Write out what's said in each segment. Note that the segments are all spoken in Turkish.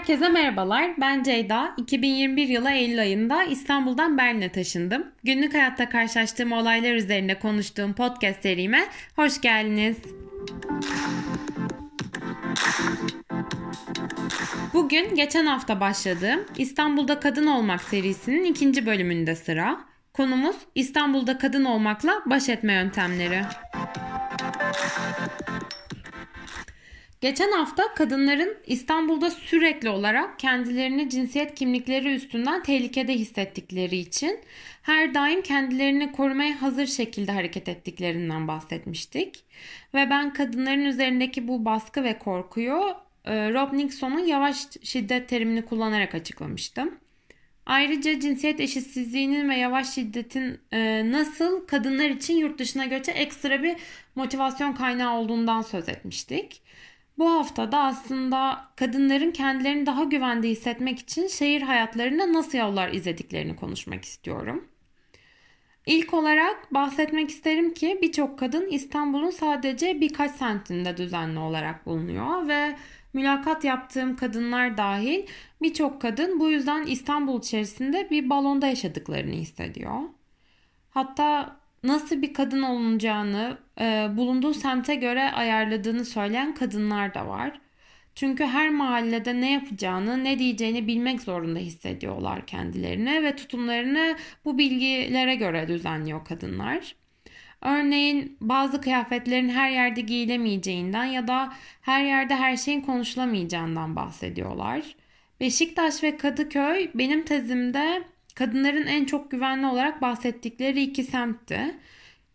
Herkese merhabalar. Ben Ceyda. 2021 yılı Eylül ayında İstanbul'dan Berlin'e taşındım. Günlük hayatta karşılaştığım olaylar üzerine konuştuğum podcast serime hoş geldiniz. Bugün geçen hafta başladığım İstanbul'da Kadın Olmak serisinin ikinci bölümünde sıra. Konumuz İstanbul'da kadın olmakla baş etme yöntemleri. Geçen hafta kadınların İstanbul'da sürekli olarak kendilerini cinsiyet kimlikleri üstünden tehlikede hissettikleri için her daim kendilerini korumaya hazır şekilde hareket ettiklerinden bahsetmiştik. Ve ben kadınların üzerindeki bu baskı ve korkuyu e, Rob Nixon'un yavaş şiddet terimini kullanarak açıklamıştım. Ayrıca cinsiyet eşitsizliğinin ve yavaş şiddetin e, nasıl kadınlar için yurt dışına göçe ekstra bir motivasyon kaynağı olduğundan söz etmiştik. Bu hafta da aslında kadınların kendilerini daha güvende hissetmek için şehir hayatlarında nasıl yollar izlediklerini konuşmak istiyorum. İlk olarak bahsetmek isterim ki birçok kadın İstanbul'un sadece birkaç semtinde düzenli olarak bulunuyor ve mülakat yaptığım kadınlar dahil birçok kadın bu yüzden İstanbul içerisinde bir balonda yaşadıklarını hissediyor. Hatta nasıl bir kadın olunacağını e, bulunduğu semte göre ayarladığını söyleyen kadınlar da var. Çünkü her mahallede ne yapacağını, ne diyeceğini bilmek zorunda hissediyorlar kendilerine ve tutumlarını bu bilgilere göre düzenliyor kadınlar. Örneğin bazı kıyafetlerin her yerde giyilemeyeceğinden ya da her yerde her şeyin konuşulamayacağından bahsediyorlar. Beşiktaş ve Kadıköy benim tezimde kadınların en çok güvenli olarak bahsettikleri iki semtti.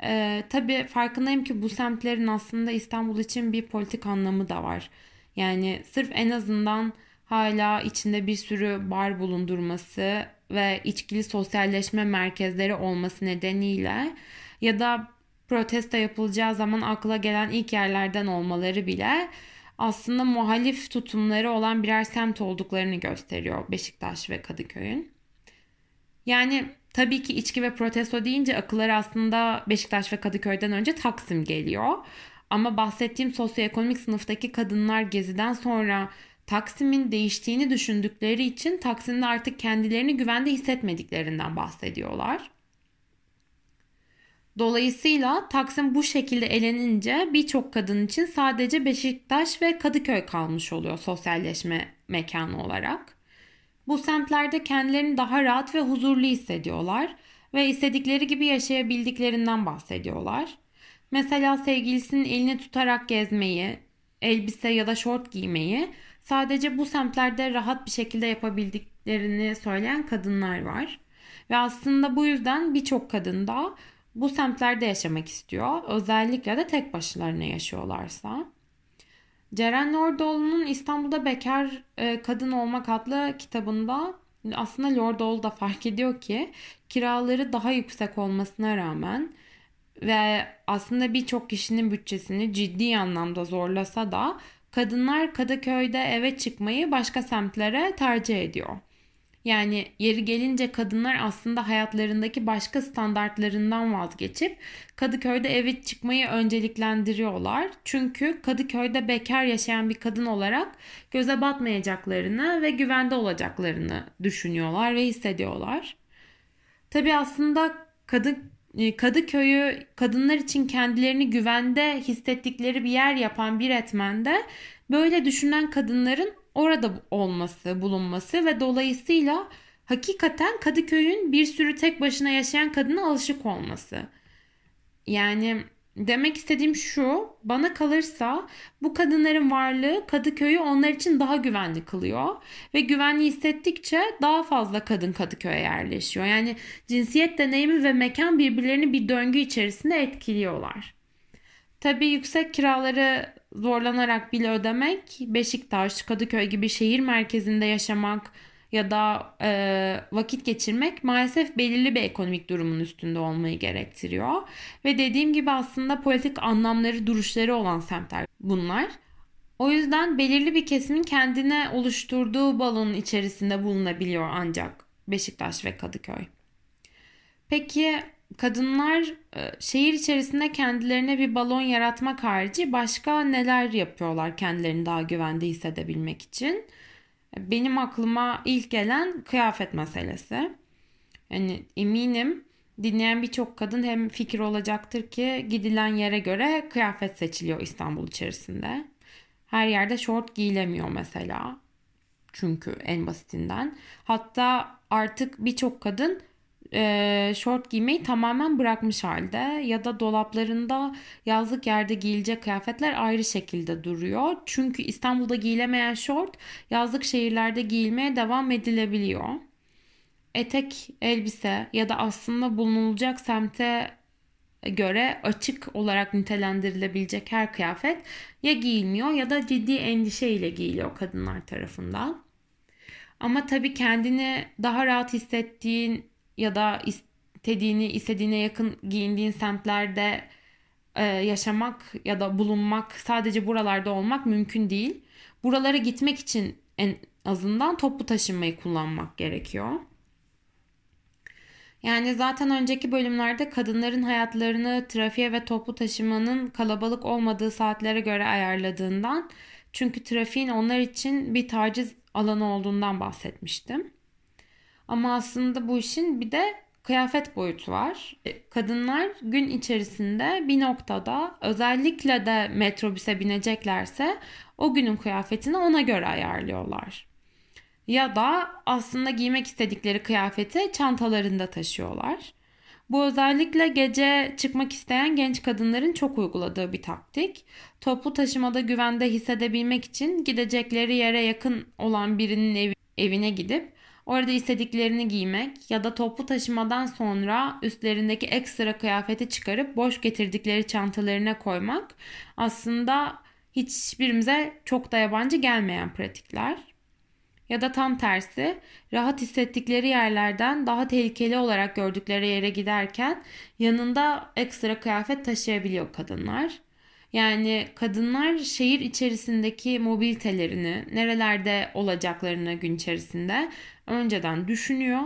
Ee, tabii farkındayım ki bu semtlerin aslında İstanbul için bir politik anlamı da var. Yani sırf en azından hala içinde bir sürü bar bulundurması ve içkili sosyalleşme merkezleri olması nedeniyle ya da protesto yapılacağı zaman akla gelen ilk yerlerden olmaları bile aslında muhalif tutumları olan birer semt olduklarını gösteriyor Beşiktaş ve Kadıköy'ün. Yani tabii ki içki ve protesto deyince akılları aslında Beşiktaş ve Kadıköy'den önce Taksim geliyor. Ama bahsettiğim sosyoekonomik sınıftaki kadınlar geziden sonra Taksim'in değiştiğini düşündükleri için Taksim'de artık kendilerini güvende hissetmediklerinden bahsediyorlar. Dolayısıyla Taksim bu şekilde elenince birçok kadın için sadece Beşiktaş ve Kadıköy kalmış oluyor sosyalleşme mekanı olarak. Bu semtlerde kendilerini daha rahat ve huzurlu hissediyorlar ve istedikleri gibi yaşayabildiklerinden bahsediyorlar. Mesela sevgilisinin elini tutarak gezmeyi, elbise ya da şort giymeyi sadece bu semtlerde rahat bir şekilde yapabildiklerini söyleyen kadınlar var. Ve aslında bu yüzden birçok kadın da bu semtlerde yaşamak istiyor. Özellikle de tek başlarına yaşıyorlarsa. Ceren Lordoğlu'nun İstanbul'da Bekar e, Kadın Olmak adlı kitabında aslında Lordoğlu da fark ediyor ki kiraları daha yüksek olmasına rağmen ve aslında birçok kişinin bütçesini ciddi anlamda zorlasa da kadınlar Kadıköy'de eve çıkmayı başka semtlere tercih ediyor. Yani yeri gelince kadınlar aslında hayatlarındaki başka standartlarından vazgeçip Kadıköy'de eve çıkmayı önceliklendiriyorlar. Çünkü Kadıköy'de bekar yaşayan bir kadın olarak göze batmayacaklarını ve güvende olacaklarını düşünüyorlar ve hissediyorlar. Tabi aslında kadın e, Kadıköy'ü kadınlar için kendilerini güvende hissettikleri bir yer yapan bir etmende böyle düşünen kadınların orada olması, bulunması ve dolayısıyla hakikaten Kadıköy'ün bir sürü tek başına yaşayan kadına alışık olması. Yani demek istediğim şu, bana kalırsa bu kadınların varlığı Kadıköy'ü onlar için daha güvenli kılıyor ve güvenli hissettikçe daha fazla kadın Kadıköy'e yerleşiyor. Yani cinsiyet deneyimi ve mekan birbirlerini bir döngü içerisinde etkiliyorlar. Tabii yüksek kiraları zorlanarak bile ödemek, Beşiktaş, Kadıköy gibi şehir merkezinde yaşamak ya da e, vakit geçirmek maalesef belirli bir ekonomik durumun üstünde olmayı gerektiriyor. Ve dediğim gibi aslında politik anlamları, duruşları olan semtler bunlar. O yüzden belirli bir kesimin kendine oluşturduğu balonun içerisinde bulunabiliyor ancak Beşiktaş ve Kadıköy. Peki kadınlar e, şehir içerisinde kendilerine bir balon yaratmak harici başka neler yapıyorlar kendilerini daha güvende hissedebilmek için? Benim aklıma ilk gelen kıyafet meselesi. Yani eminim dinleyen birçok kadın hem fikir olacaktır ki gidilen yere göre kıyafet seçiliyor İstanbul içerisinde. Her yerde şort giyilemiyor mesela. Çünkü en basitinden. Hatta artık birçok kadın e, şort giymeyi tamamen bırakmış halde ya da dolaplarında yazlık yerde giyilecek kıyafetler ayrı şekilde duruyor. Çünkü İstanbul'da giyilemeyen şort yazlık şehirlerde giyilmeye devam edilebiliyor. Etek, elbise ya da aslında bulunulacak semte göre açık olarak nitelendirilebilecek her kıyafet ya giyilmiyor ya da ciddi endişe ile giyiliyor kadınlar tarafından. Ama tabii kendini daha rahat hissettiğin ya da istediğini istediğine yakın giyindiğin semtlerde e, yaşamak ya da bulunmak sadece buralarda olmak mümkün değil. Buralara gitmek için en azından toplu taşınmayı kullanmak gerekiyor. Yani zaten önceki bölümlerde kadınların hayatlarını trafiğe ve toplu taşımanın kalabalık olmadığı saatlere göre ayarladığından çünkü trafiğin onlar için bir taciz alanı olduğundan bahsetmiştim. Ama aslında bu işin bir de kıyafet boyutu var. E, kadınlar gün içerisinde bir noktada özellikle de metrobüse bineceklerse o günün kıyafetini ona göre ayarlıyorlar. Ya da aslında giymek istedikleri kıyafeti çantalarında taşıyorlar. Bu özellikle gece çıkmak isteyen genç kadınların çok uyguladığı bir taktik. Toplu taşımada güvende hissedebilmek için gidecekleri yere yakın olan birinin evi, evine gidip orada istediklerini giymek ya da toplu taşımadan sonra üstlerindeki ekstra kıyafeti çıkarıp boş getirdikleri çantalarına koymak aslında hiçbirimize çok da yabancı gelmeyen pratikler. Ya da tam tersi rahat hissettikleri yerlerden daha tehlikeli olarak gördükleri yere giderken yanında ekstra kıyafet taşıyabiliyor kadınlar. Yani kadınlar şehir içerisindeki mobilitelerini, nerelerde olacaklarını gün içerisinde önceden düşünüyor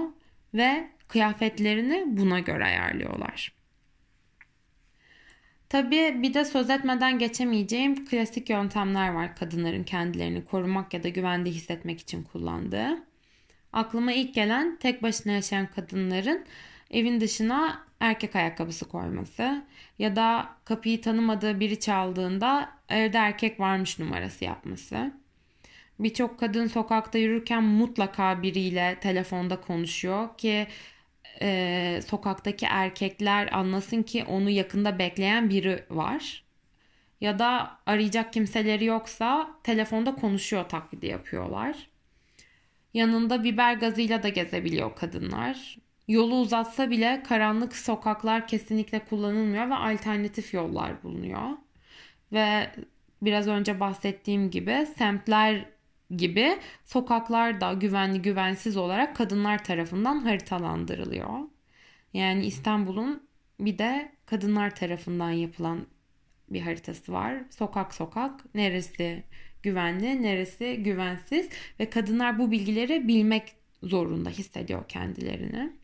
ve kıyafetlerini buna göre ayarlıyorlar. Tabii bir de söz etmeden geçemeyeceğim klasik yöntemler var kadınların kendilerini korumak ya da güvende hissetmek için kullandığı. Aklıma ilk gelen tek başına yaşayan kadınların evin dışına erkek ayakkabısı koyması ya da kapıyı tanımadığı biri çaldığında evde erkek varmış numarası yapması. Birçok kadın sokakta yürürken mutlaka biriyle telefonda konuşuyor ki e, sokaktaki erkekler anlasın ki onu yakında bekleyen biri var. Ya da arayacak kimseleri yoksa telefonda konuşuyor taklidi yapıyorlar. Yanında biber gazıyla da gezebiliyor kadınlar. Yolu uzatsa bile karanlık sokaklar kesinlikle kullanılmıyor ve alternatif yollar bulunuyor. Ve biraz önce bahsettiğim gibi semtler gibi sokaklar da güvenli güvensiz olarak kadınlar tarafından haritalandırılıyor. Yani İstanbul'un bir de kadınlar tarafından yapılan bir haritası var. Sokak sokak neresi güvenli, neresi güvensiz ve kadınlar bu bilgileri bilmek zorunda hissediyor kendilerini.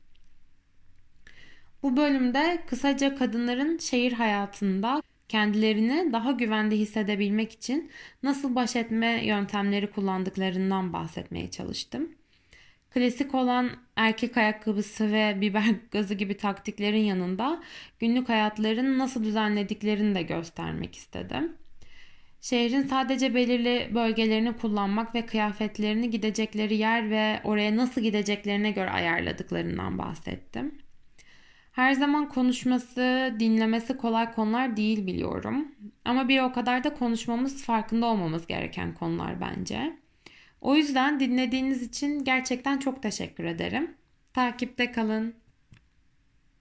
Bu bölümde kısaca kadınların şehir hayatında kendilerini daha güvende hissedebilmek için nasıl baş etme yöntemleri kullandıklarından bahsetmeye çalıştım. Klasik olan erkek ayakkabısı ve biber gazı gibi taktiklerin yanında günlük hayatlarını nasıl düzenlediklerini de göstermek istedim. Şehrin sadece belirli bölgelerini kullanmak ve kıyafetlerini gidecekleri yer ve oraya nasıl gideceklerine göre ayarladıklarından bahsettim. Her zaman konuşması, dinlemesi kolay konular değil biliyorum. Ama bir o kadar da konuşmamız, farkında olmamız gereken konular bence. O yüzden dinlediğiniz için gerçekten çok teşekkür ederim. Takipte kalın.